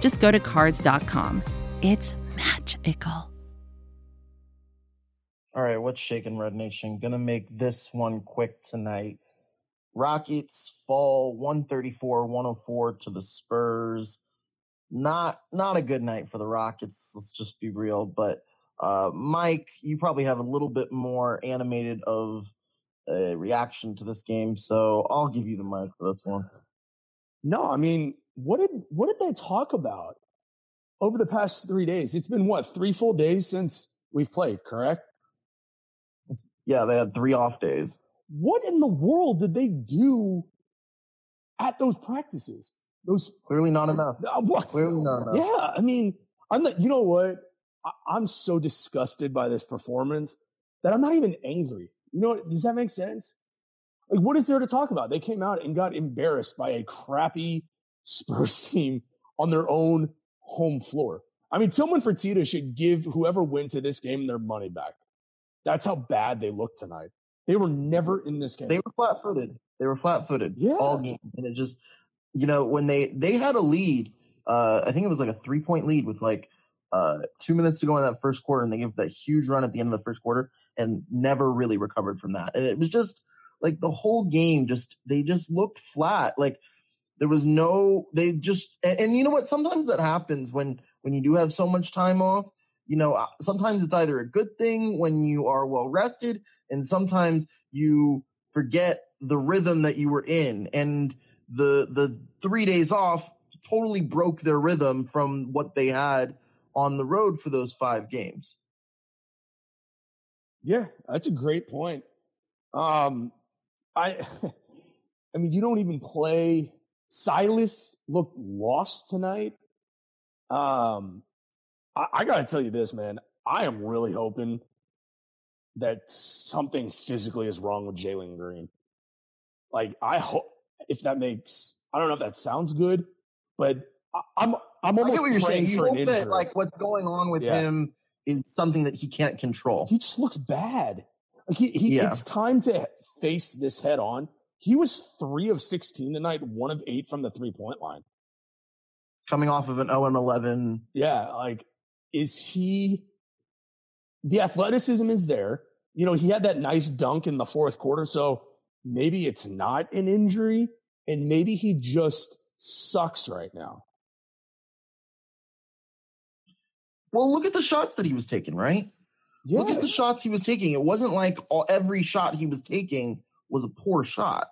just go to Cars.com. It's magical. All right, what's shaking Red Nation? Gonna make this one quick tonight. Rockets fall 134-104 to the Spurs. Not not a good night for the Rockets, let's just be real, but uh Mike, you probably have a little bit more animated of a reaction to this game, so I'll give you the mic for this one. No, I mean, what did what did they talk about over the past 3 days? It's been what, 3 full days since we've played, correct? Yeah, they had three off days. What in the world did they do at those practices? Those clearly not enough. Uh? Clearly not enough. Yeah, I mean, I'm not. You know what? I, I'm so disgusted by this performance that I'm not even angry. You know, does that make sense? Like, what is there to talk about? They came out and got embarrassed by a crappy Spurs team on their own home floor. I mean, Tillman Fertitta should give whoever went to this game their money back. That's how bad they looked tonight. They were never in this game. They were flat footed. They were flat footed yeah. all game. And it just, you know, when they, they had a lead, uh, I think it was like a three point lead with like, uh, two minutes to go in that first quarter and they gave that huge run at the end of the first quarter and never really recovered from that. And it was just like the whole game just, they just looked flat. Like there was no, they just, and, and you know what? Sometimes that happens when, when you do have so much time off you know, uh, sometimes it's either a good thing when you are well rested, and sometimes you forget the rhythm that you were in. And the the three days off totally broke their rhythm from what they had on the road for those five games. Yeah, that's a great point. Um, I, I mean, you don't even play. Silas looked lost tonight. Um, I, I got to tell you this, man. I am really hoping that something physically is wrong with Jalen Green. Like, I hope if that makes, I don't know if that sounds good, but I, I'm, I'm almost what you're saying. You hope that like what's going on with yeah. him is something that he can't control. He just looks bad. Like he, he yeah. it's time to face this head on. He was three of 16 tonight, one of eight from the three point line. Coming off of an 0 and 11. Yeah. Like is he the athleticism is there. You know, he had that nice dunk in the fourth quarter, so maybe it's not an injury and maybe he just sucks right now. Well, look at the shots that he was taking, right? Yeah. Look at the shots he was taking. It wasn't like all, every shot he was taking was a poor shot.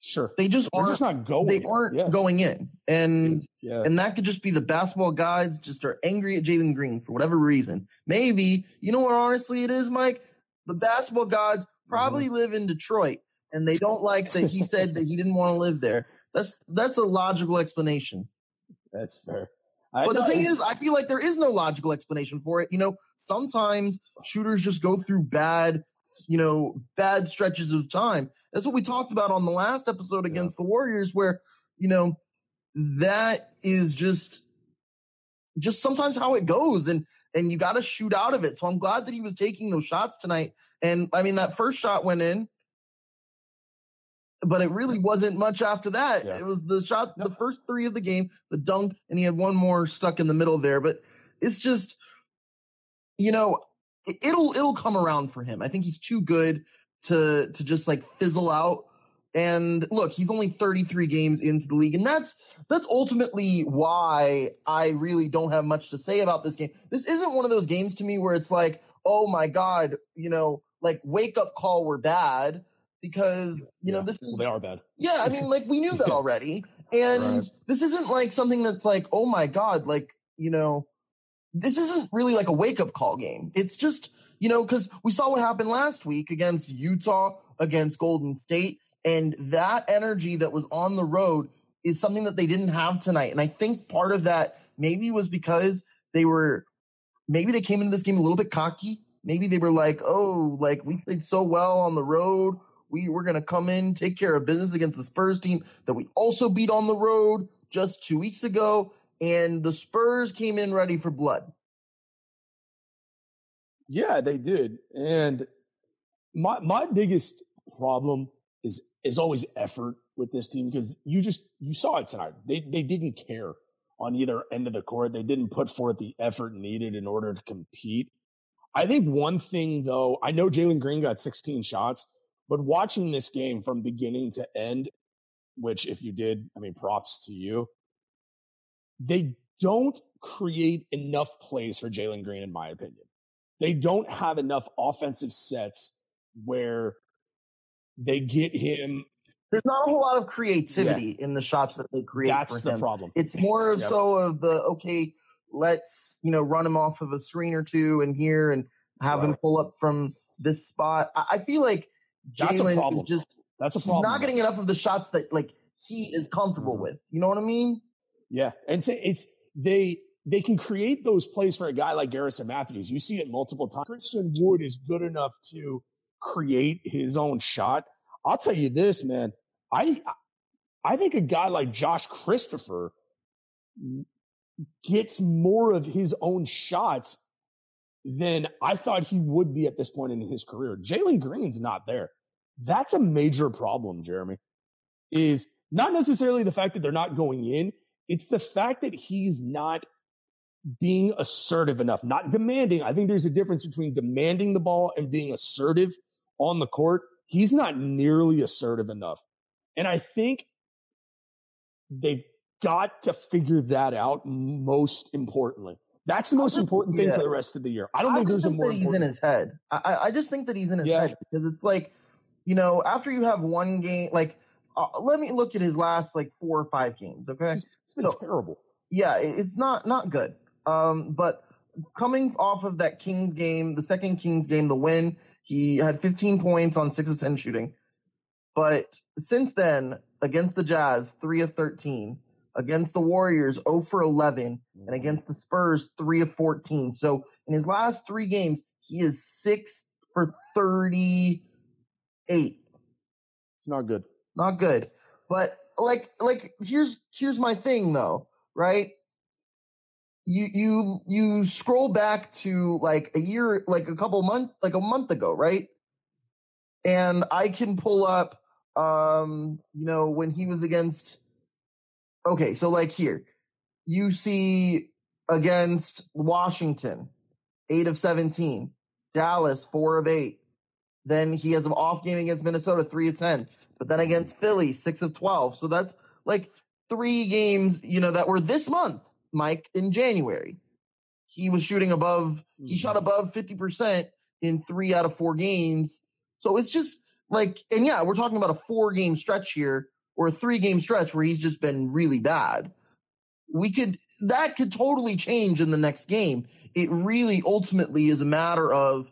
Sure. They just They're aren't just not going. They aren't yeah. going in. And yeah. and that could just be the basketball guys just are angry at Jalen Green for whatever reason. Maybe, you know what honestly it is, Mike? The basketball gods probably mm-hmm. live in Detroit and they don't like that he said that he didn't want to live there. That's that's a logical explanation. That's fair. I but the thing is, I feel like there is no logical explanation for it. You know, sometimes shooters just go through bad, you know, bad stretches of time. That's what we talked about on the last episode against yeah. the Warriors, where, you know, that is just just sometimes how it goes and and you got to shoot out of it. So I'm glad that he was taking those shots tonight. And I mean that first shot went in, but it really wasn't much after that. Yeah. It was the shot, the first three of the game, the dunk, and he had one more stuck in the middle there. But it's just, you know, it'll it'll come around for him. I think he's too good to to just like fizzle out. And look, he's only 33 games into the league, and that's that's ultimately why I really don't have much to say about this game. This isn't one of those games to me where it's like, oh my god, you know, like wake up call, we're bad because you yeah. know this is well, they are bad. Yeah, I mean, like we knew that already, and right. this isn't like something that's like, oh my god, like you know, this isn't really like a wake up call game. It's just you know, because we saw what happened last week against Utah, against Golden State, and that energy that was on the road is something that they didn't have tonight. And I think part of that maybe was because they were, maybe they came into this game a little bit cocky. Maybe they were like, oh, like we played so well on the road. We were going to come in, take care of business against the Spurs team that we also beat on the road just two weeks ago. And the Spurs came in ready for blood. Yeah, they did. And my my biggest problem is is always effort with this team because you just you saw it tonight. They they didn't care on either end of the court. They didn't put forth the effort needed in order to compete. I think one thing though, I know Jalen Green got 16 shots, but watching this game from beginning to end, which if you did, I mean props to you. They don't create enough plays for Jalen Green, in my opinion they don't have enough offensive sets where they get him. There's not a whole lot of creativity yeah. in the shots that they create. That's the him. problem. It's more yep. so of the okay, let's you know run him off of a screen or two and here and have right. him pull up from this spot. I, I feel like Jalen is just that's a problem. He's not getting enough of the shots that like he is comfortable mm-hmm. with. You know what I mean? Yeah, and say it's they they can create those plays for a guy like Garrison Mathews. You see it multiple times. Christian Wood is good enough to create his own shot. I'll tell you this, man. I I think a guy like Josh Christopher gets more of his own shots than I thought he would be at this point in his career. Jalen Green's not there. That's a major problem, Jeremy. Is not necessarily the fact that they're not going in. It's the fact that he's not being assertive enough, not demanding. I think there's a difference between demanding the ball and being assertive on the court. He's not nearly assertive enough. And I think they've got to figure that out most importantly. That's the most just, important thing yeah. for the rest of the year. I don't I think there's think a more. That he's in his head. I, I just think that he's in his yeah. head because it's like, you know, after you have one game, like, uh, let me look at his last like four or five games. Okay, it's been so, terrible. Yeah, it's not not good. Um, but coming off of that Kings game, the second Kings game, the win, he had 15 points on six of 10 shooting. But since then, against the Jazz, three of 13. Against the Warriors, 0 for 11. And against the Spurs, 3 of 14. So in his last three games, he is 6 for 38. It's not good. Not good. But like like here's here's my thing though, right? you you you scroll back to like a year like a couple months like a month ago right and i can pull up um you know when he was against okay so like here you see against washington 8 of 17 dallas 4 of 8 then he has an off game against minnesota 3 of 10 but then against philly 6 of 12 so that's like three games you know that were this month Mike, in January. He was shooting above, he shot mm-hmm. above 50% in three out of four games. So it's just like, and yeah, we're talking about a four game stretch here or a three game stretch where he's just been really bad. We could, that could totally change in the next game. It really ultimately is a matter of,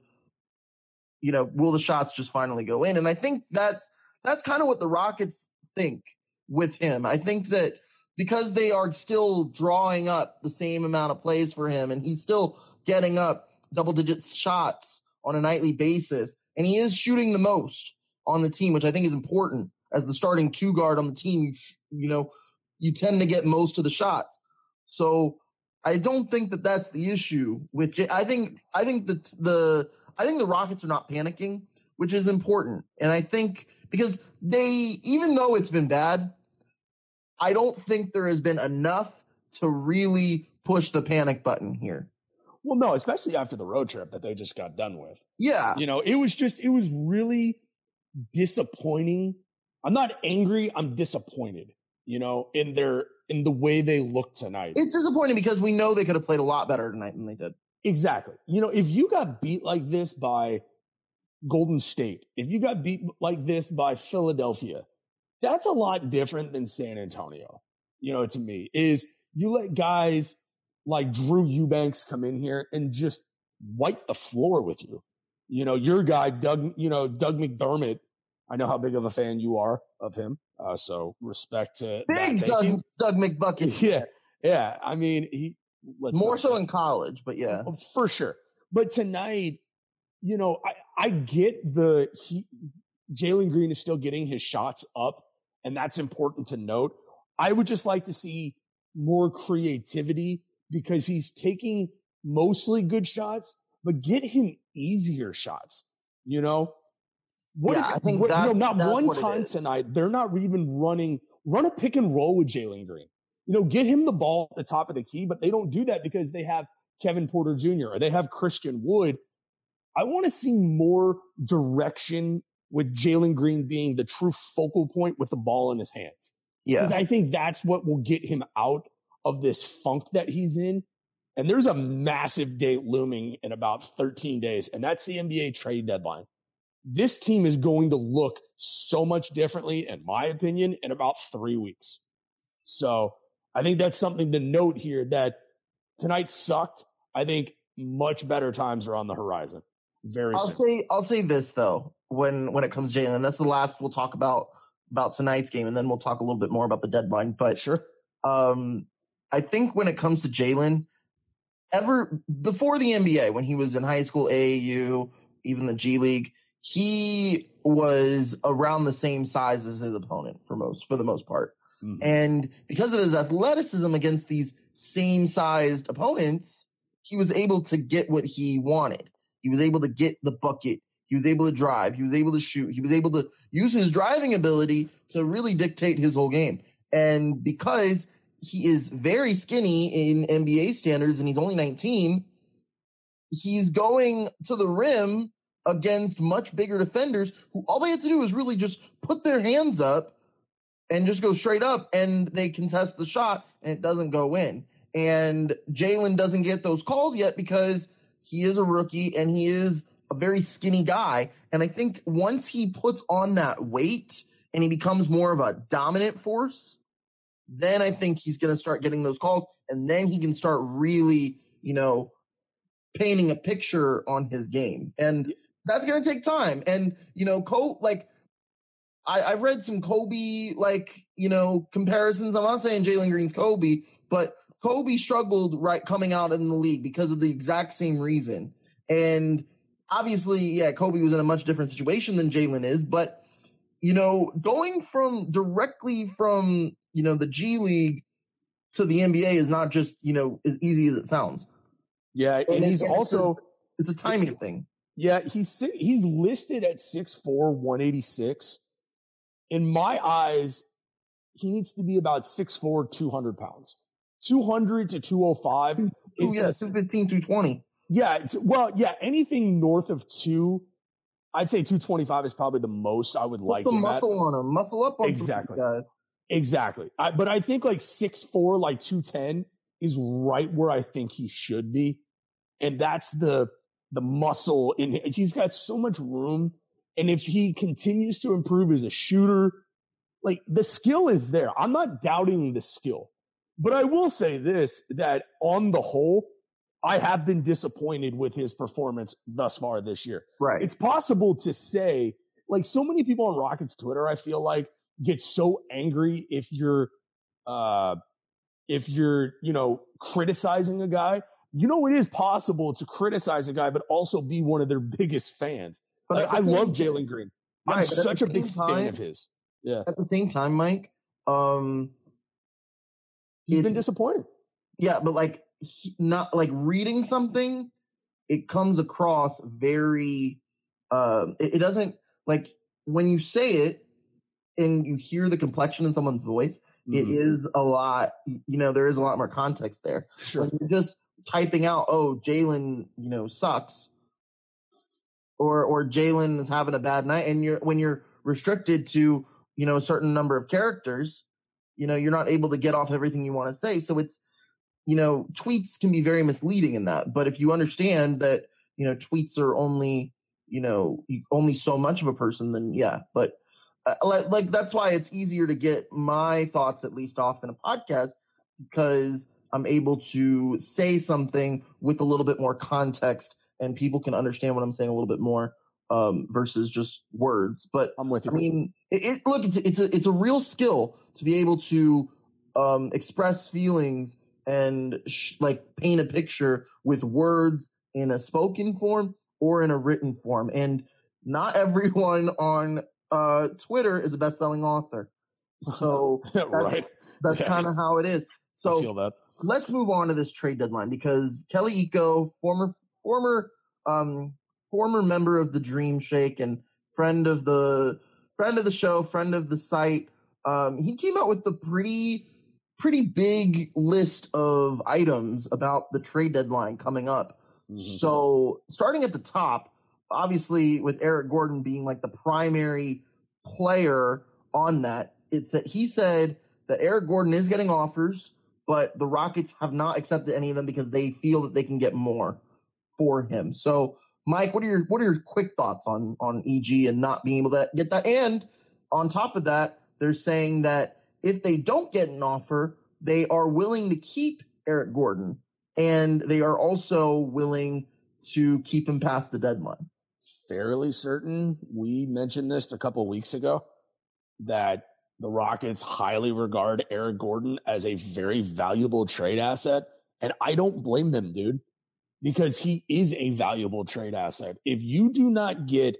you know, will the shots just finally go in? And I think that's, that's kind of what the Rockets think with him. I think that because they are still drawing up the same amount of plays for him and he's still getting up double digit shots on a nightly basis and he is shooting the most on the team which i think is important as the starting two guard on the team you you know you tend to get most of the shots so i don't think that that's the issue with J- i think i think that the i think the rockets are not panicking which is important and i think because they even though it's been bad I don't think there has been enough to really push the panic button here. Well, no, especially after the road trip that they just got done with. Yeah. You know, it was just, it was really disappointing. I'm not angry, I'm disappointed, you know, in their, in the way they look tonight. It's disappointing because we know they could have played a lot better tonight than they did. Exactly. You know, if you got beat like this by Golden State, if you got beat like this by Philadelphia, that's a lot different than San Antonio. You know, to me, is you let guys like Drew Eubanks come in here and just wipe the floor with you. You know, your guy, Doug, you know, Doug McDermott. I know how big of a fan you are of him. Uh, so respect to big Doug, Doug McBucket. Yeah. Yeah. I mean, he, more so in college, but yeah, oh, for sure. But tonight, you know, I, I get the he, Jalen Green is still getting his shots up, and that's important to note. I would just like to see more creativity because he's taking mostly good shots, but get him easier shots. You know, what yeah, if, I think what, that, you know, not one time tonight. They're not even running run a pick and roll with Jalen Green. You know, get him the ball at the top of the key, but they don't do that because they have Kevin Porter Jr. or they have Christian Wood. I want to see more direction with Jalen Green being the true focal point with the ball in his hands. Yeah. Because I think that's what will get him out of this funk that he's in. And there's a massive date looming in about 13 days, and that's the NBA trade deadline. This team is going to look so much differently, in my opinion, in about three weeks. So I think that's something to note here that tonight sucked. I think much better times are on the horizon. Very I'll soon. say I'll say this though, when when it comes to Jalen, that's the last we'll talk about about tonight's game, and then we'll talk a little bit more about the deadline. But sure. Um I think when it comes to Jalen, ever before the NBA, when he was in high school, AAU, even the G League, he was around the same size as his opponent for most for the most part. Mm-hmm. And because of his athleticism against these same sized opponents, he was able to get what he wanted. He was able to get the bucket. He was able to drive. He was able to shoot. He was able to use his driving ability to really dictate his whole game. And because he is very skinny in NBA standards and he's only 19, he's going to the rim against much bigger defenders who all they have to do is really just put their hands up and just go straight up and they contest the shot and it doesn't go in. And Jalen doesn't get those calls yet because he is a rookie and he is a very skinny guy. And I think once he puts on that weight and he becomes more of a dominant force, then I think he's going to start getting those calls and then he can start really, you know, painting a picture on his game. And that's going to take time. And, you know, Cole, like, I, I read some Kobe, like, you know, comparisons. I'm not saying Jalen Green's Kobe, but Kobe struggled right coming out in the league because of the exact same reason. And obviously, yeah, Kobe was in a much different situation than Jalen is, but you know, going from directly from, you know, the G League to the NBA is not just, you know, as easy as it sounds. Yeah, and, and he's and also it's a, it's a timing thing. Yeah, he's he's listed at 6'4", 186. In my eyes, he needs to be about 6'4", 200 pounds. 200 to 205. Two, oh yeah, 215, 220. Yeah. well, yeah, anything north of two, I'd say 225 is probably the most I would Put like. Some muscle on him, muscle up on exactly. guys. Exactly. I, but I think like six four, like 210 is right where I think he should be. And that's the, the muscle in, him. He's got so much room. And if he continues to improve as a shooter, like the skill is there. I'm not doubting the skill. But I will say this that on the whole, I have been disappointed with his performance thus far this year. Right. It's possible to say, like so many people on Rockets Twitter, I feel like get so angry if you're uh if you're, you know, criticizing a guy. You know, it is possible to criticize a guy, but also be one of their biggest fans. But like, I love Jalen Green. I'm such a big time, fan of his. Yeah. At the same time, Mike, um, He's been disappointed. Yeah, but like he, not like reading something, it comes across very. Uh, it, it doesn't like when you say it and you hear the complexion in someone's voice. Mm-hmm. It is a lot. You know, there is a lot more context there. Sure. You're just typing out, "Oh, Jalen, you know, sucks," or or Jalen is having a bad night, and you're when you're restricted to you know a certain number of characters, you know, you're not able to get off everything you want to say. So it's, you know, tweets can be very misleading in that. But if you understand that, you know, tweets are only, you know, only so much of a person, then yeah. But uh, like, like that's why it's easier to get my thoughts at least off in a podcast because I'm able to say something with a little bit more context and people can understand what I'm saying a little bit more um, versus just words. But I'm with you. I mean, it, it, look, it's it's a it's a real skill to be able to um, express feelings and sh- like paint a picture with words in a spoken form or in a written form. And not everyone on uh, Twitter is a best-selling author. So that's, right. that's Yeah. kind of how it is. So feel that. Let's move on to this trade deadline because Kelly Iko, former former um former member of the Dream Shake and friend of the friend of the show, friend of the site, um, he came out with a pretty pretty big list of items about the trade deadline coming up. Mhm. So starting at the top, obviously with Eric Gordon being like the primary player on that, it's that he said that Eric Gordon is getting offers, but the Rockets have not accepted any of them because they feel that they can get more for him. So Mike, what are your what are your quick thoughts on on EG and not being able to get that? And on top of that, they're saying that if they don't get an offer, they are willing to keep Eric Gordon and they are also willing to keep him past the deadline. fairly certain we mentioned this a couple weeks ago that the Rockets highly regard Eric Gordon as a very valuable trade asset. And I don't blame them, dude, because he is a valuable trade asset. If you do not get,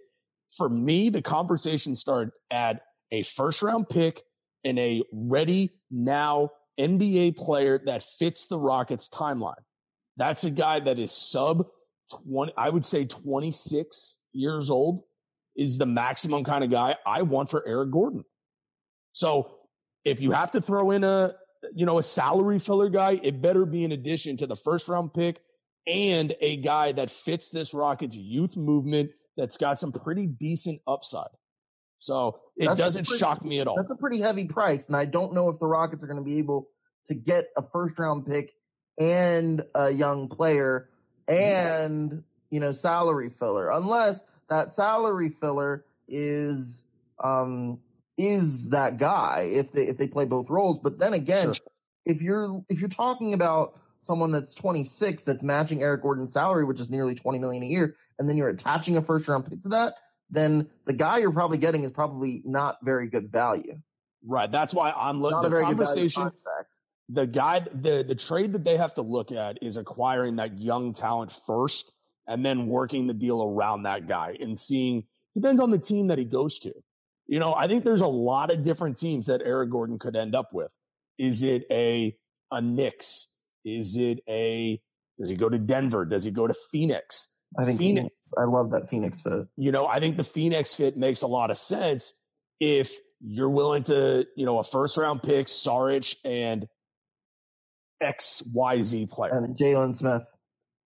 for me, the conversation started at a first round pick and a ready now NBA player that fits the Rockets timeline. That's a guy that is sub 20, I would say 26 years old is the maximum kind of guy I want for Eric Gordon. So if you have to throw in a, you know, a salary filler guy, it better be in addition to the first round pick and a guy that fits this Rockets youth movement that's got some pretty decent upside. So it That's doesn't pretty- shock me at all. That's a pretty heavy price, and I don't know if the Rockets are going to be able to get a first round pick and a young player and you know salary filler, unless that salary filler is um is that guy if they if they play both roles. But then again, Sure. if you're if you're talking about someone that's 26 that's matching Eric Gordon's salary, which is nearly 20 million a year, and then you're attaching a first round pick to that, then the guy you're probably getting is probably not very good value. Right. That's why I'm looking Not a the very good value conversation. contract. the guy the the trade that they have to look at is acquiring that young talent first and then working the deal around that guy and seeing depends on the team that he goes to. You know, I think there's a lot of different teams that Eric Gordon could end up with. Is it a a Knicks? Is it a does he go to Denver? Does he go to Phoenix? I think Phoenix- Phoenix. I love that Phoenix fit. you know, I think the Phoenix fit makes a lot of sense if you're willing to, you know, a first round pick, Saric and XYZ player. And Jalen Smith.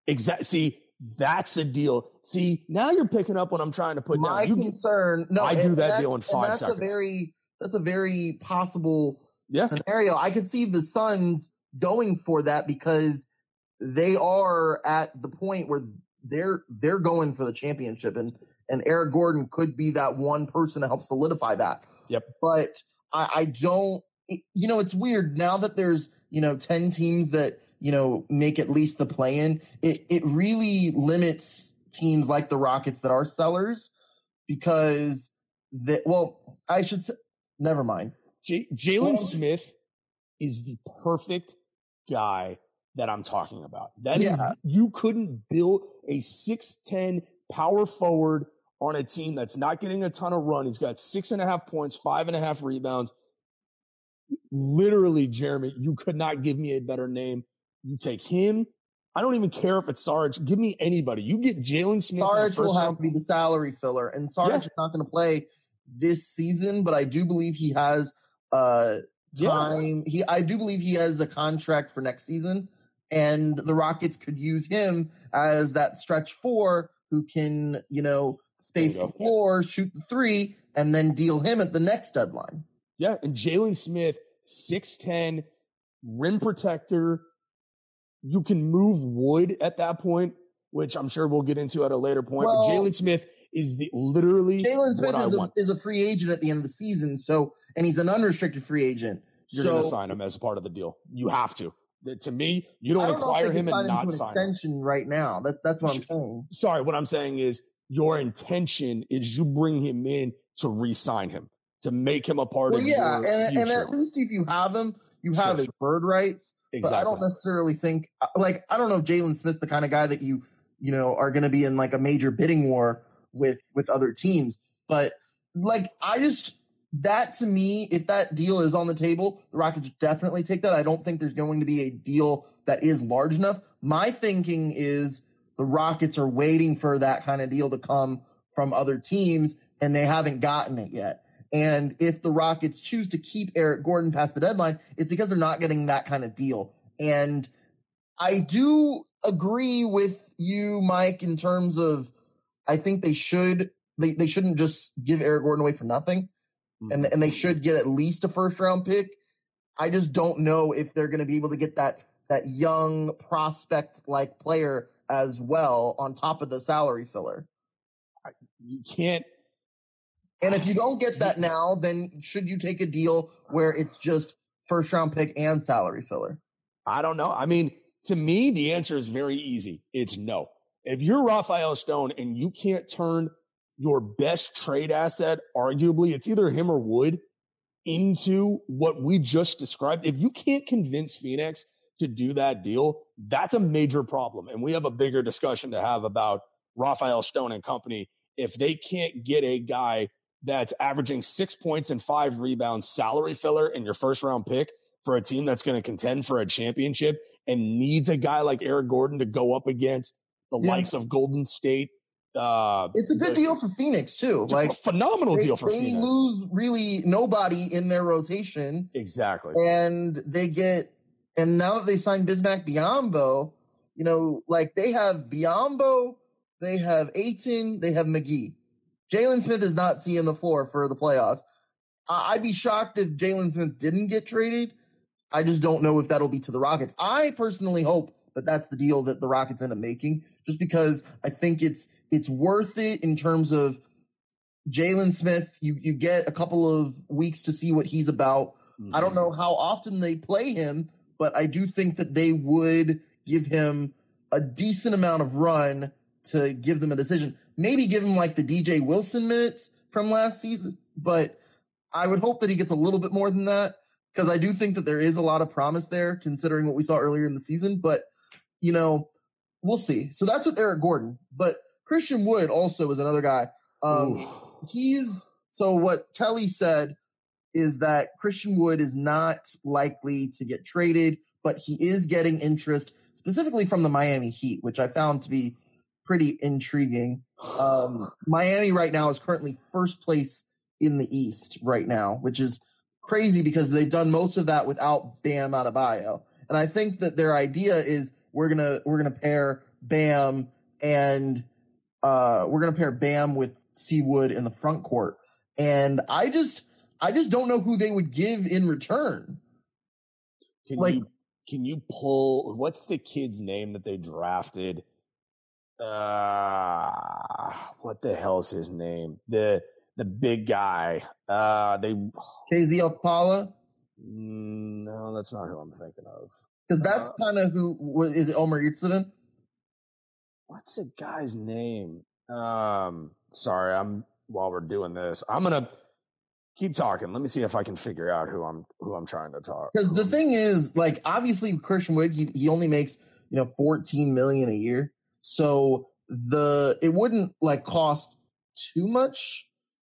Exactly. See, that's a deal. See, now you're picking up what I'm trying to put My down. You, concern. No, I do and that deal in and five that's seconds. a very that's a very possible yeah, scenario. I could see the Suns going for that because they are at the point where they're they're going for the championship, and and Eric Gordon could be that one person to help solidify that. Yep. But I, I don't. you know, it's weird now that there's you know ten teams that you know make at least the play in. It it really limits teams like the Rockets that are sellers because that. Well, I should say. Never mind. J- Jalen Smith is the perfect guy that I'm talking about. That is, Yeah. you couldn't build a 6'10 power forward on a team that's not getting a ton of run. He's got six and a half points, five and a half rebounds. Literally, Jeremy, you could not give me a better name. You take him. I don't even care if it's Sarge. Give me anybody. You get Jalen Smith. Sarge will have round. to be the salary filler, and Sarge Yeah. is not going to play this season, but I do believe he has uh Yeah. time. He I do believe he has a contract for next season, and the Rockets could use him as that stretch four who can you know space the floor, shoot the three, and then deal him at the next deadline. Yeah, and Jalen Smith, 6'10, rim protector. You can move wood at that point, which I'm sure we'll get into at a later point. Well- but Jalen Smith is the literally Jalen Smith what I is a, is a free agent at the end of the season, so and he's an unrestricted free agent. You're so going to sign him as part of the deal. You have to. To me, you don't don't acquire him and him not an sign him. extension right now. That that's what I'm saying. Sorry, what I'm saying is your intention is you bring him in to re-sign him, to make him a part Well, of yeah, your and, and at least if you have him, you have Sure. is bird rights. Exactly. But I don't necessarily think like I don't know if Jalen Smith's the kind of guy that you you know are going to be in like a major bidding war with with other teams. But like I just that to me, if that deal is on the table, the Rockets definitely take that. I don't think there's going to be a deal that is large enough. My thinking is the Rockets are waiting for that kind of deal to come from other teams, and they haven't gotten it yet. And if the Rockets choose to keep Eric Gordon past the deadline, it's because they're not getting that kind of deal. And I do agree with you, Mike, in terms of I think they should they, they shouldn't just give Eric Gordon away for nothing. And mm-hmm. and they should get at least a first round pick. I just don't know if they're gonna be able to get that that young prospect like player as well on top of the salary filler. you can't And if you don't get that now, then should you take a deal where it's just first round pick and salary filler? I don't know. I mean, to me, the answer is very easy. It's no. If you're Rafael Stone and you can't turn your best trade asset, arguably, it's either him or Wood, into what we just described, if you can't convince Phoenix to do that deal, that's a major problem. And we have a bigger discussion to have about Rafael Stone and company. If they can't get a guy that's averaging six points and five rebounds, salary filler, in your first round pick for a team that's going to contend for a championship and needs a guy like Eric Gordon to go up against the Yeah. likes of Golden State. Uh, It's a good the- deal for Phoenix too. Like phenomenal they, deal for they Phoenix. They lose really nobody in their rotation. exactly. and they get and now that they signed Bismack Biyombo, you know, like they have Biyombo, they have Ayton, they have McGee. Jalen Smith is not seeing the floor for the playoffs. I- I'd be shocked if Jalen Smith didn't get traded. I just don't know if that'll be to the Rockets. I personally hope that that's the deal that the Rockets end up making, just because I think it's it's worth it in terms of Jalen Smith. You you get a couple of weeks to see what he's about. I don't know mm-hmm. how often they play him, but I do think that they would give him a decent amount of run to give them a decision. Maybe give him like the DJ Wilson minutes from last season, but I would hope that he gets a little bit more than that because I do think that there is a lot of promise there considering what we saw earlier in the season, but you know, we'll see. So that's with Eric Gordon, but Christian Wood also is another guy. Um, he's so what Kelly said is that Christian Wood is not likely to get traded, but he is getting interest specifically from the Miami Heat, which I found to be pretty intriguing. Um, Miami right now is currently first place in the East right now, which is crazy because they've done most of that without Bam Adebayo. And I think that their idea is we're gonna we're gonna pair Bam and uh, we're gonna pair Bam with C-Wood in the front court. And I just I just don't know who they would give in return. Can Like- you can you pull what's the kid's name that they drafted? Uh what the hell's his name? The the big guy. Uh they KZ Okpala, Mm, no, that's not who I'm thinking of. because that's Uh, kind of who wa- it Omer Yurtseven? What's the guy's name? Um sorry, I'm while we're doing this. I'm gonna keep talking. Let me see if I can figure out who I'm who I'm trying to talk. Because the thing is, like, obviously Christian Wood, he, he only makes you know 14 million a year, so the it wouldn't like cost too much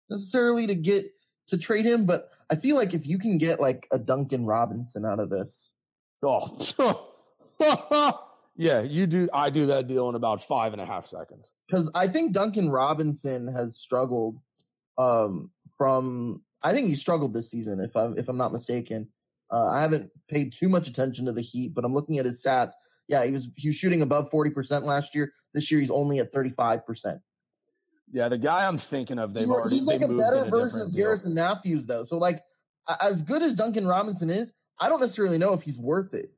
necessarily to get to trade him. But I feel like if you can get like a Duncan Robinson out of this, Oh, yeah, you do. I do that deal in about five and a half seconds. because I think Duncan Robinson has struggled um, from. I think he struggled this season, if I'm if I'm not mistaken. Uh, I haven't paid too much attention to the Heat, but I'm looking at his stats. Yeah, he was he was shooting above 40% last year. This year he's only at 35%. Yeah, the guy I'm thinking of, they've He- already he's like a better a version of deal. Garrison Mathews, though. So like, as good as Duncan Robinson is, I don't necessarily know if he's worth it.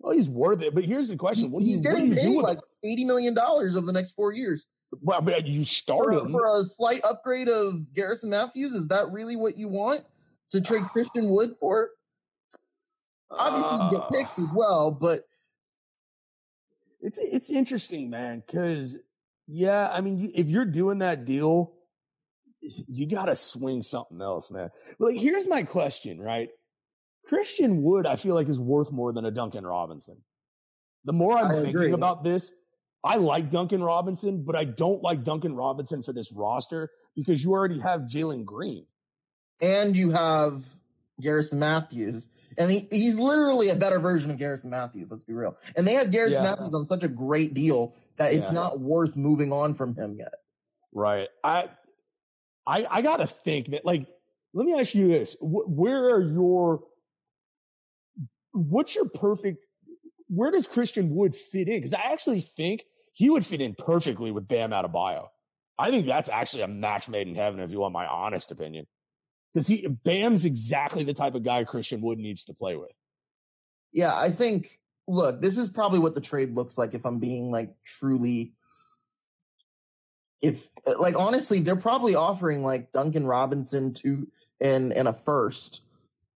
Well, he's worth it, but here's the question: He- What do you, he's getting you do paid like 80 million dollars over the next four years. Well, but you start for, him. for a slight upgrade of Garrison Mathews, is that really what you want to trade Christian Wood for? Obviously, you get Uh, picks as well, but It's it's interesting, man, because yeah, I mean, you, if you're doing that deal, you got to swing something else, man. But like, here's my question, right? Christian Wood, I feel like, is worth more than a Duncan Robinson. The more I'm I thinking agree. about this, I like Duncan Robinson, but I don't like Duncan Robinson for this roster because you already have Jalen Green. and you have Garrison Mathews, and he, he's literally a better version of Garrison Mathews. Let's be real. And they have Garrison Yeah. Mathews on such a great deal that it's Yeah. not worth moving on from him yet. Right. I I I gotta think, man. Like, let me ask you this: Where are your what's your perfect? Where does Christian Wood fit in? Because I actually think he would fit in perfectly with Bam Adebayo. I think that's actually a match made in heaven, if you want my honest opinion. Because he Bam's exactly the type of guy Christian Wood needs to play with. Yeah, I think. Look, this is probably what the trade looks like if I'm being like truly. If like honestly, they're probably offering like Duncan Robinson to and and a first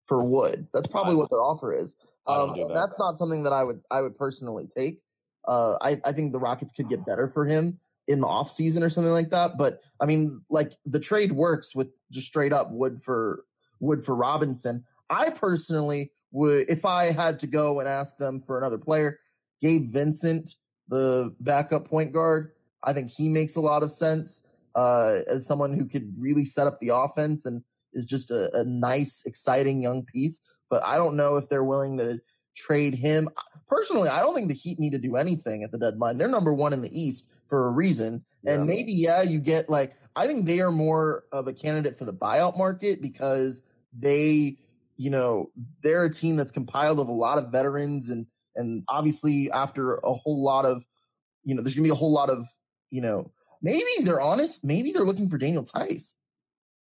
for Wood. That's probably what their offer is. Um, that. that's not something that I would I would personally take. Uh, I I think the Rockets could get better for him in the off season or something like that. But I mean, like the trade works with just straight up Wood for Wood for Robinson. I personally would, if I had to go and ask them for another player, Gabe Vincent, the backup point guard. I think he makes a lot of sense uh, as someone who could really set up the offense and is just a, a nice, exciting young piece. But I don't know if they're willing to trade him. Personally, I don't think the Heat need to do anything at the deadline. They're number one in the East for a reason. And Yeah. maybe, yeah, you get like, I think they are more of a candidate for the buyout market because they, you know, they're a team that's compiled of a lot of veterans and, and obviously after a whole lot of, you know, there's going to be a whole lot of, you know, maybe they're honest. Maybe they're looking for Daniel Theis.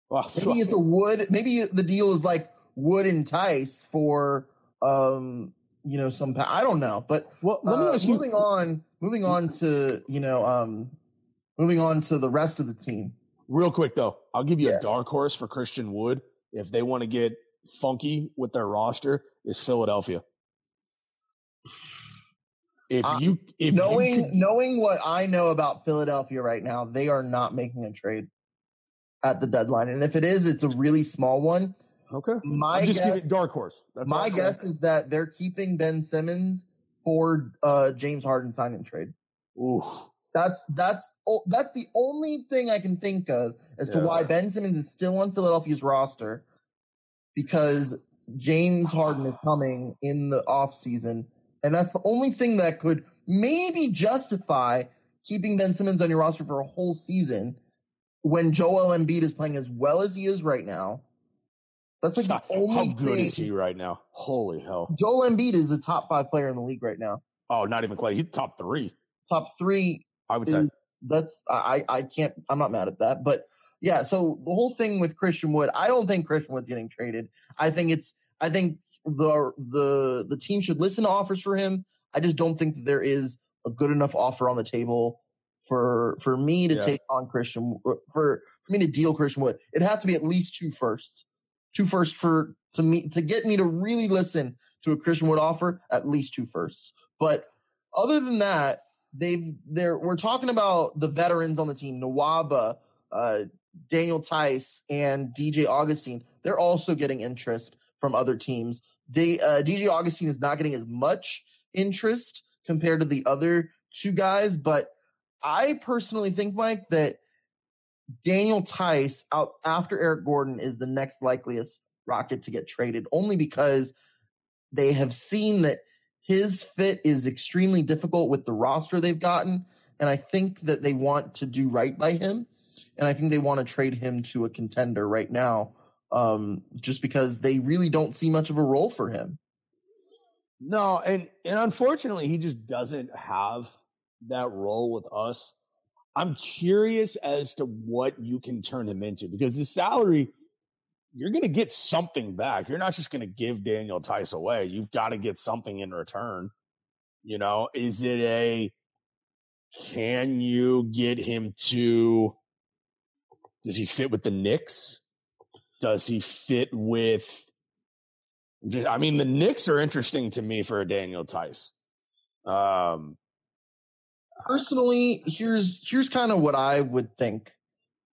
Well, Maybe it's a wood. Maybe the deal is like wood and Theis for, um, you know, some. pa- I don't know, but well. Let me uh, ask you. moving on, moving on to you know, um, moving on to the rest of the team. Real quick though, I'll give you Yeah. a dark horse for Christian Wood if they want to get funky with their roster is Philadelphia. If you if knowing you could, knowing what I know about Philadelphia right now, they are not making a trade at the deadline, and if it is, it's a really small one. Okay, My I'm just guess, giving dark horse. That's my guess saying. is that they're keeping Ben Simmons for uh, James Harden sign and trade. Ooh, That's that's that's the only thing I can think of as to why Ben Simmons is still on Philadelphia's roster because James Harden is coming in the off season, and that's the only thing that could maybe justify keeping Ben Simmons on your roster for a whole season when Joel Embiid is playing as well as he is right now. That's like the only how good thing. is he right now? Holy hell! Joel Embiid is a top five player in the league right now. Oh, not even Clay. He's top three. Top three I would say. that's I I can't I'm not mad at that. But yeah, so the whole thing with Christian Wood, I don't think Christian Wood's getting traded. I think it's I think the the the team should listen to offers for him. I just don't think that there is a good enough offer on the table for for me to Yeah. take on Christian uh, for for me to deal Christian Wood. It has to be at least two firsts. Two firsts for to me to get me to really listen to a Christian Wood offer, at least two firsts. But other than that, they've they're we're talking about the veterans on the team, Nwaba, uh, Daniel Theis, and DJ Augustin. They're also getting interest from other teams. They uh, DJ Augustin is not getting as much interest compared to the other two guys, but I personally think, Mike, that Daniel Theis out after Eric Gordon is the next likeliest Rocket to get traded, only because they have seen that his fit is extremely difficult with the roster they've gotten, and I think that they want to do right by him, and I think they want to trade him to a contender right now, um, just because they really don't see much of a role for him. No, and and unfortunately, he just doesn't have that role with us. I'm curious as to what you can turn him into because the salary, you're going to get something back. You're not just going to give Daniel Theis away. You've got to get something in return. You know, is it a can you get him to does he fit with the Knicks? Does he fit with I mean, the Knicks are interesting to me for a Daniel Theis. Um, personally, here's here's kind of what I would think,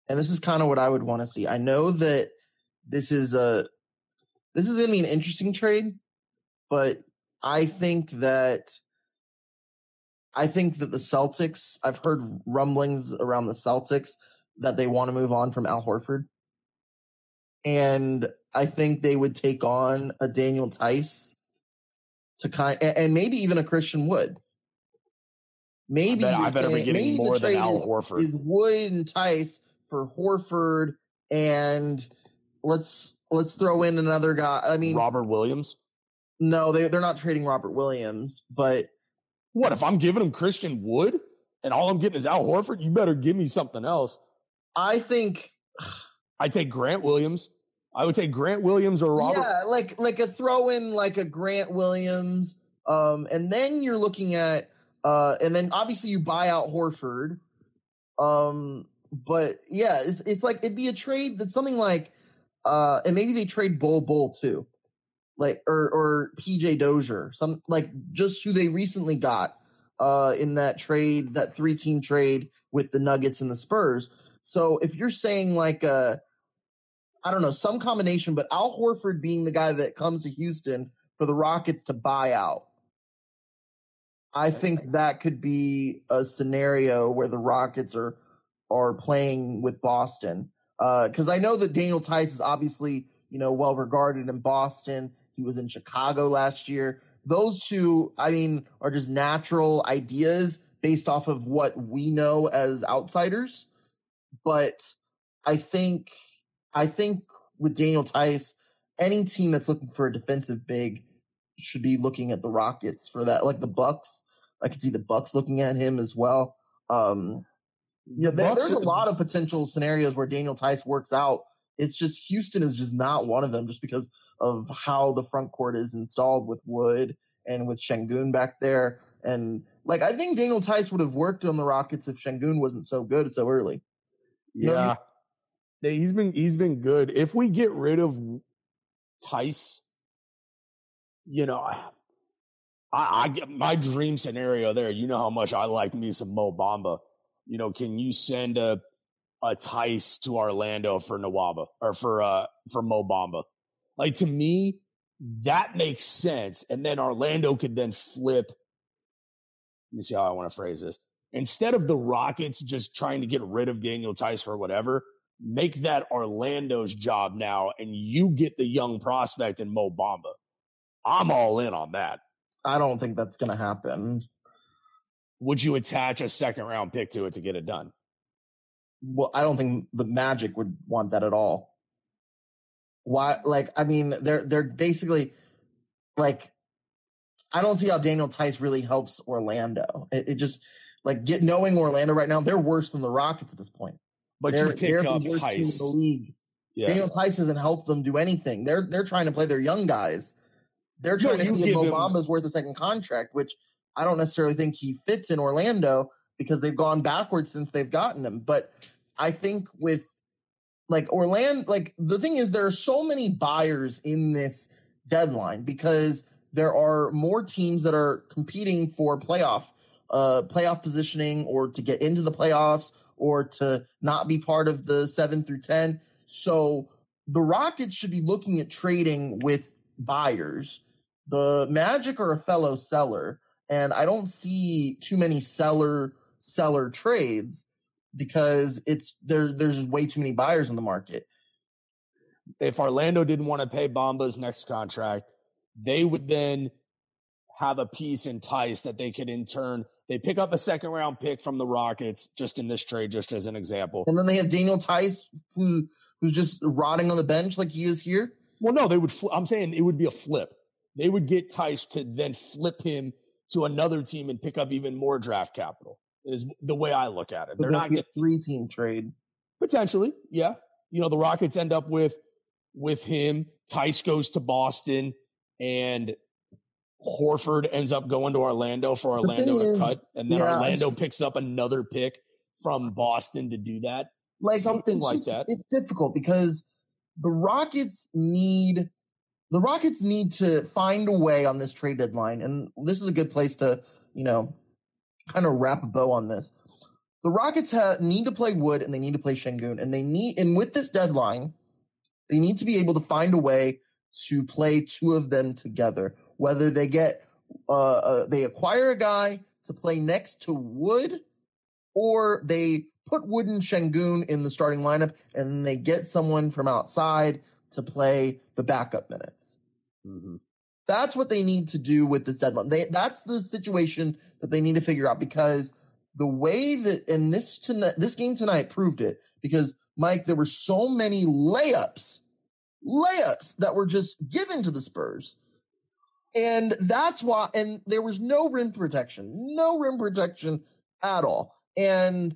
and this is kind of what I would want to see. I know that this is a this is going to be an interesting trade, but I think that I think that the Celtics. I've heard rumblings around the Celtics that they want to move on from Al Horford, and I think they would take on a Daniel Theis to kind and maybe even a Christian Wood. Maybe I, bet, I better be getting more than Al Horford. Is Wood and Theis for Horford and let's let's throw in another guy. I mean Robert Williams. No, they they're not trading Robert Williams, but what if I'm giving him Christian Wood and all I'm getting is Al Horford? You better give me something else. I think I take Grant Williams. I would take Grant Williams or Robert. Yeah, like like a throw in like a Grant Williams, um, and then you're looking at uh, and then obviously you buy out Horford, um, but yeah, it's it's like it'd be a trade that's something like, uh, and maybe they trade Bol Bol too, like or or PJ Dozier, some like just who they recently got, uh, in that trade, that three team trade with the Nuggets and the Spurs. So if you're saying like uh I don't know, some combination, but Al Horford being the guy that comes to Houston for the Rockets to buy out. I think that could be a scenario where the Rockets are are playing with Boston. Because uh, I know that Daniel Theis is obviously you know well regarded in Boston. He was in Chicago last year. Those two, I mean, are just natural ideas based off of what we know as outsiders. But I think I think with Daniel Theis, any team that's looking for a defensive big should be looking at the Rockets for that. Like the Bucks, I could see the Bucks looking at him as well. Um, yeah, there, there's a lot of potential scenarios where Daniel Theis works out. It's just Houston is just not one of them, just because of how the front court is installed with Wood and with Sengun back there. And like, I think Daniel Theis would have worked on the Rockets if Sengun wasn't so good so early. Yeah, yeah, he's been he's been good. If we get rid of Theis, you know, I, I my dream scenario there. You know how much I like me some Mo Bamba. You know, can you send a a Theis to Orlando for Nwaba or for uh for Mo Bamba? Like to me, that makes sense. And then Orlando could then flip. Let me see how I want to phrase this. Instead of the Rockets just trying to get rid of Daniel Theis for whatever, make that Orlando's job now and you get the young prospect in Mo Bamba. I'm all in on that. I don't think that's going to happen. Would you attach a second round pick to it to get it done? Well, I don't think the Magic would want that at all. Why? Like, I mean, they're they're basically like, I don't see how Daniel Theis really helps Orlando. It, it just like get knowing Orlando right now, they're worse than the Rockets at this point. But they're, you pick they're up the worst Theis. team in the league. Yeah. Daniel Theis hasn't helped them do anything. They're they're trying to play their young guys. They're trying no, to see if Bamba's him... worth a second contract, which I don't necessarily think he fits in Orlando because they've gone backwards since they've gotten him. But I think with like Orlando, like the thing is, there are so many buyers in this deadline because there are more teams that are competing for playoff uh playoff positioning or to get into the playoffs or to not be part of the 7 through 10 so the rockets should be looking at trading with buyers the magic are a fellow seller and i don't see too many seller seller trades because it's there, there's way too many buyers in the market if orlando didn't want to pay Bamba's next contract they would then have a piece in Theis that they could in turn they pick up a second round pick from the Rockets just in this trade, just as an example. And then they have Daniel Theis who who's just rotting on the bench like he is here. Well, no, they would. Fl- I'm saying it would be a flip. They would get Theis to then flip him to another team and pick up even more draft capital. Is the way I look at it. They're not get, a three team trade potentially. Yeah, you know the Rockets end up with with him. Theis goes to Boston, and Horford ends up going to Orlando for Orlando to is, cut, and then yeah, Orlando just, picks up another pick from Boston to do that. Like something like just, that. It's difficult because the Rockets need the Rockets need to find a way on this trade deadline, and this is a good place to you know kind of wrap a bow on this. The Rockets ha- need to play Wood and they need to play Sengun, and they need and with this deadline, they need to be able to find a way to play two of them together. Whether they get uh, uh, they acquire a guy to play next to Wood, or they put Wood and Sengun in the starting lineup, and they get someone from outside to play the backup minutes. Mm-hmm. That's what they need to do with this deadline. They, that's the situation that they need to figure out because the way that and this tonight, this game tonight proved it because Mike, there were so many layups, layups that were just given to the Spurs. And that's why, and there was no rim protection, no rim protection at all. And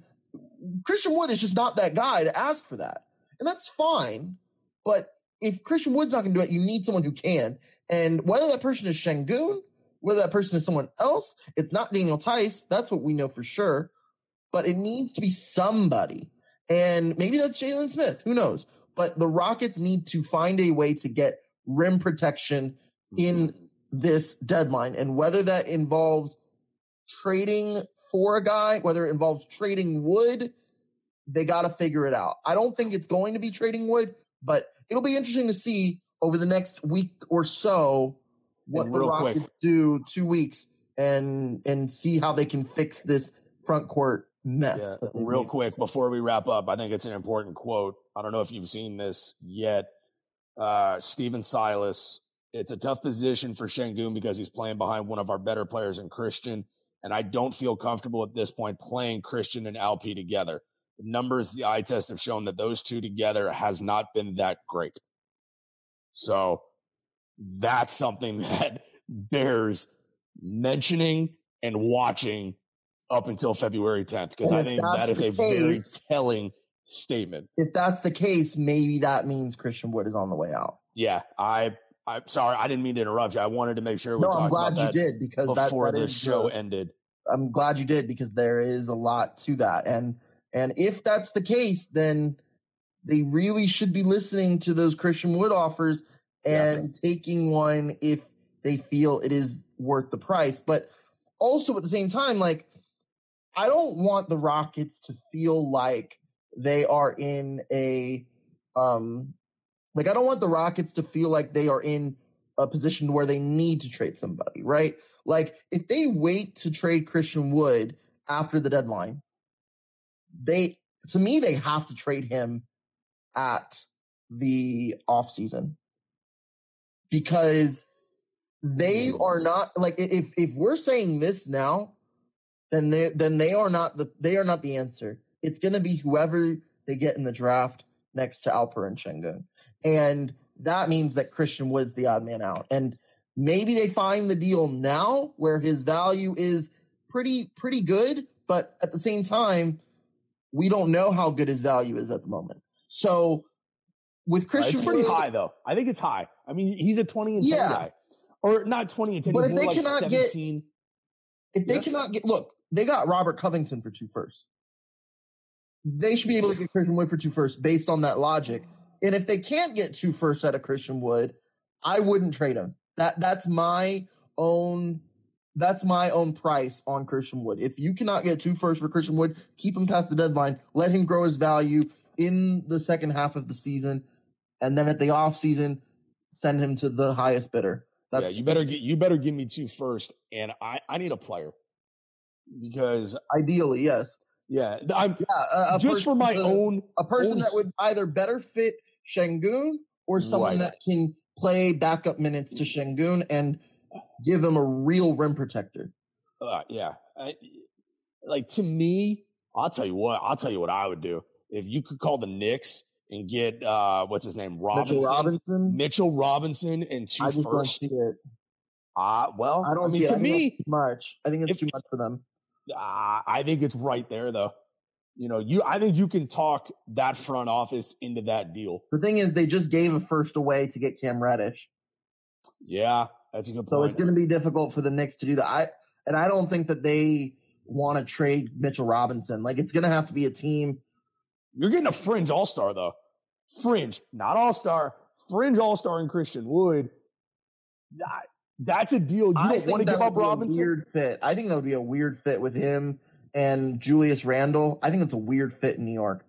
Christian Wood is just not that guy to ask for that. And that's fine. But if Christian Wood's not going to do it, you need someone who can. And whether that person is Sengun, whether that person is someone else, it's not Daniel Theis. That's what we know for sure. But it needs to be somebody. And maybe that's Jalen Smith. Who knows? But the Rockets need to find a way to get rim protection in mm-hmm. this deadline. And whether that involves trading for a guy, whether it involves trading wood, they got to figure it out. I don't think it's going to be trading wood, but it'll be interesting to see over the next week or so what the Rockets quick. do two weeks and and see how they can fix this front court mess. Yeah, real quick before we wrap up, I think it's an important quote. I don't know if you've seen this yet. Uh, Stephen Silas. It's a tough position for Sengun because he's playing behind one of our better players in Christian, and I don't feel comfortable at this point playing Christian and Alp together. The numbers the eye test have shown that those two together has not been that great. So that's something that bears mentioning and watching up until February 10th because I think that is a case, very telling statement. If that's the case, maybe that means Christian Wood is on the way out. Yeah, I I'm sorry, I didn't mean to interrupt you. I wanted to make sure we no, I'm glad you did because before that, the show ended. I'm glad you did because there is a lot to that, and and if that's the case, then they really should be listening to those Christian Wood offers and yeah. taking one if they feel it is worth the price. But also at the same time, like I don't want the Rockets to feel like they are in a um like I don't want the Rockets to feel like they are in a position where they need to trade somebody, right? Like if they wait to trade Christian Wood after the deadline, they to me they have to trade him at the offseason because they are not like if if we're saying this now, then they then they are not the they are not the answer. It's going to be whoever they get in the draft next to Alperen Sengun, and that means that Christian Wood's the odd man out. And maybe they find the deal now where his value is pretty pretty good, but at the same time, we don't know how good his value is at the moment. So with Christian, uh, it's pretty Wood, high though. I think it's high. I mean, he's a twenty and ten yeah. guy, or not twenty and ten. But if they like cannot 17. get, if they yeah. cannot get, look, they got Robert Covington for two firsts. They should be able to get Christian Wood for two firsts based on that logic. And if they can't get two firsts out of Christian Wood, I wouldn't trade him. That that's my own that's my own price on Christian Wood. If you cannot get two first for Christian Wood, keep him past the deadline. Let him grow his value in the second half of the season, and then at the off season, send him to the highest bidder. That's yeah, you better get you better give me two first, and I I need a player because ideally, yes. Yeah, I'm yeah, just for my own a person own... that would either better fit Sengun or someone right. that can play backup minutes to Sengun and give him a real rim protector. Uh, yeah, I, like to me, I'll tell you what. I'll tell you what I would do if you could call the Knicks and get uh, what's his name, Robinson, Mitchell Robinson, Mitchell Robinson, and two I first. Don't see it. Uh, well, I don't I mean, see to it. me, too much. I think it's if, too much for them. Uh, I think it's right there, though. You know, you. I think you can talk that front office into that deal. The thing is, they just gave a first away to get Cam Reddish. Yeah, that's a good point. So it's going to be difficult for the Knicks to do that. I and I don't think that they want to trade Mitchell Robinson. Like it's going to have to be a team. You're getting a fringe all star though. Fringe, not all star. Fringe all star in Christian Wood. That, that's a deal you don't want to give up Robinson. weird fit. I think that would be a weird fit with him and Julius Randle. I think it's a weird fit in New York.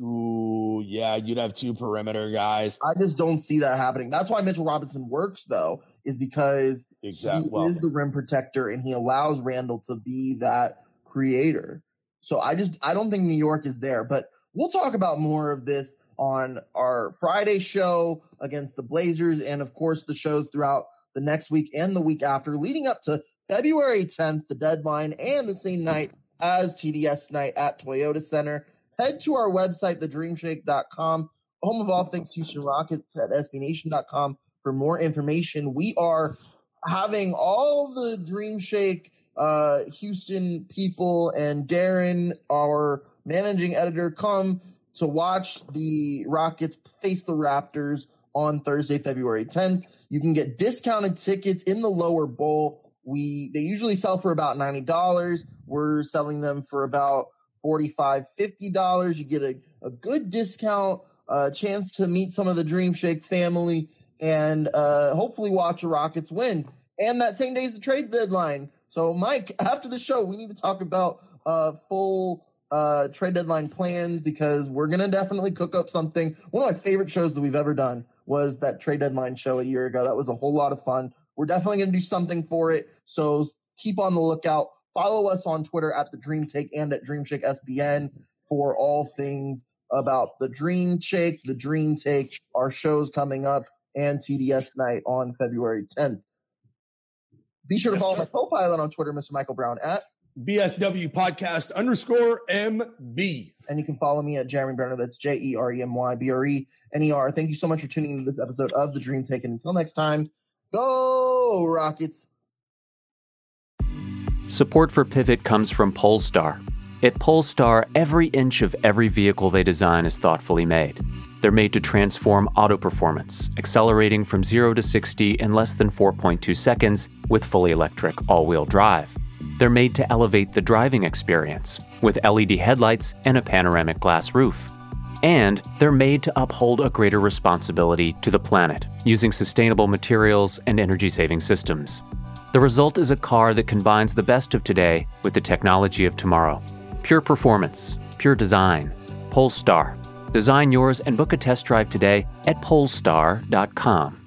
Ooh, yeah, you'd have two perimeter guys. I just don't see that happening. That's why Mitchell Robinson works, though, is because exactly. he well, is the rim protector and he allows Randle to be that creator. So I just I don't think New York is there, but we'll talk about more of this on our Friday show against the Blazers, and of course the shows throughout the next week and the week after, leading up to February 10th, the deadline, and the same night as TDS night at Toyota Center head to our website, thedreamshake.com, home of all things Houston Rockets at SBNation.com for more information. We are having all the Dream Shake uh, Houston people and Darren, our managing editor, come to watch the Rockets face the Raptors on Thursday, February 10th. You can get discounted tickets in the lower bowl. We they usually sell for about ninety dollars. We're selling them for about 45 $50. You get a, a good discount, a uh, chance to meet some of the Dream Shake family, and uh, hopefully watch the Rockets win. And that same day is the trade deadline. So, Mike, after the show, we need to talk about uh, full uh, trade deadline plans because we're going to definitely cook up something. One of my favorite shows that we've ever done was that trade deadline show a year ago. That was a whole lot of fun. We're definitely going to do something for it. So keep on the lookout. Follow us on Twitter at the Dream Take and at Dream Shake SBN for all things about the Dream Shake, the Dream Take, our shows coming up, and TDS night on February 10th. Be sure to yes, follow sir. my co-pilot on Twitter, Mr. Michael Brown at BSW podcast underscore MB. And you can follow me at Jeremy Brener. That's J E R E M Y B R E N E R. Thank you so much for tuning into this episode of The Dream Take. And until next time, go Rockets. Support for Pivot comes from Polestar. At Polestar, every inch of every vehicle they design is thoughtfully made. They're made to transform auto performance, accelerating from 0 to 60 in less than 4.2 seconds with fully electric all wheel drive. They're made to elevate the driving experience with LED headlights and a panoramic glass roof. And they're made to uphold a greater responsibility to the planet using sustainable materials and energy saving systems. The result is a car that combines the best of today with the technology of tomorrow. Pure performance, pure design. Polestar. Design yours and book a test drive today at polestar.com.